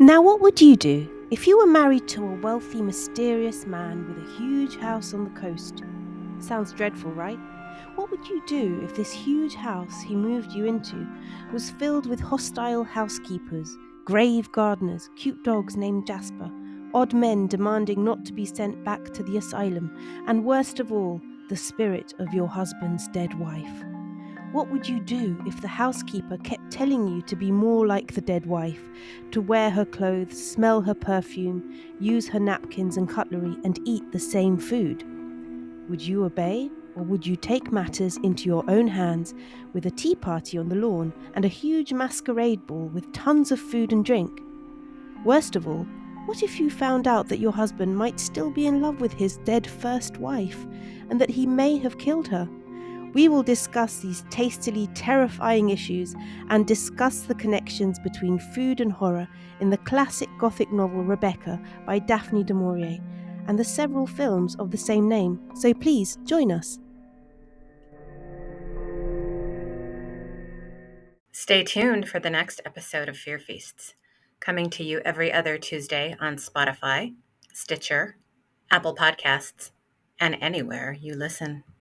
Now, what would you do if you were married to a wealthy, mysterious man with a huge house on the coast? Sounds dreadful, right? What would you do if this huge house he moved you into was filled with hostile housekeepers, grave gardeners, cute dogs named Jasper, odd men demanding not to be sent back to the asylum, and worst of all, the spirit of your husband's dead wife? What would you do if the housekeeper kept telling you to be more like the dead wife, to wear her clothes, smell her perfume, use her napkins and cutlery, and eat the same food? Would you obey, or would you take matters into your own hands with a tea party on the lawn and a huge masquerade ball with tons of food and drink? Worst of all, what if you found out that your husband might still be in love with his dead first wife and that he may have killed her? We will discuss these tastily terrifying issues and discuss the connections between food and horror in the classic Gothic novel Rebecca by Daphne du Maurier and the several films of the same name. So please join us. Stay tuned for the next episode of Fear Feasts, coming to you every other Tuesday on Spotify, Stitcher, Apple Podcasts, and anywhere you listen.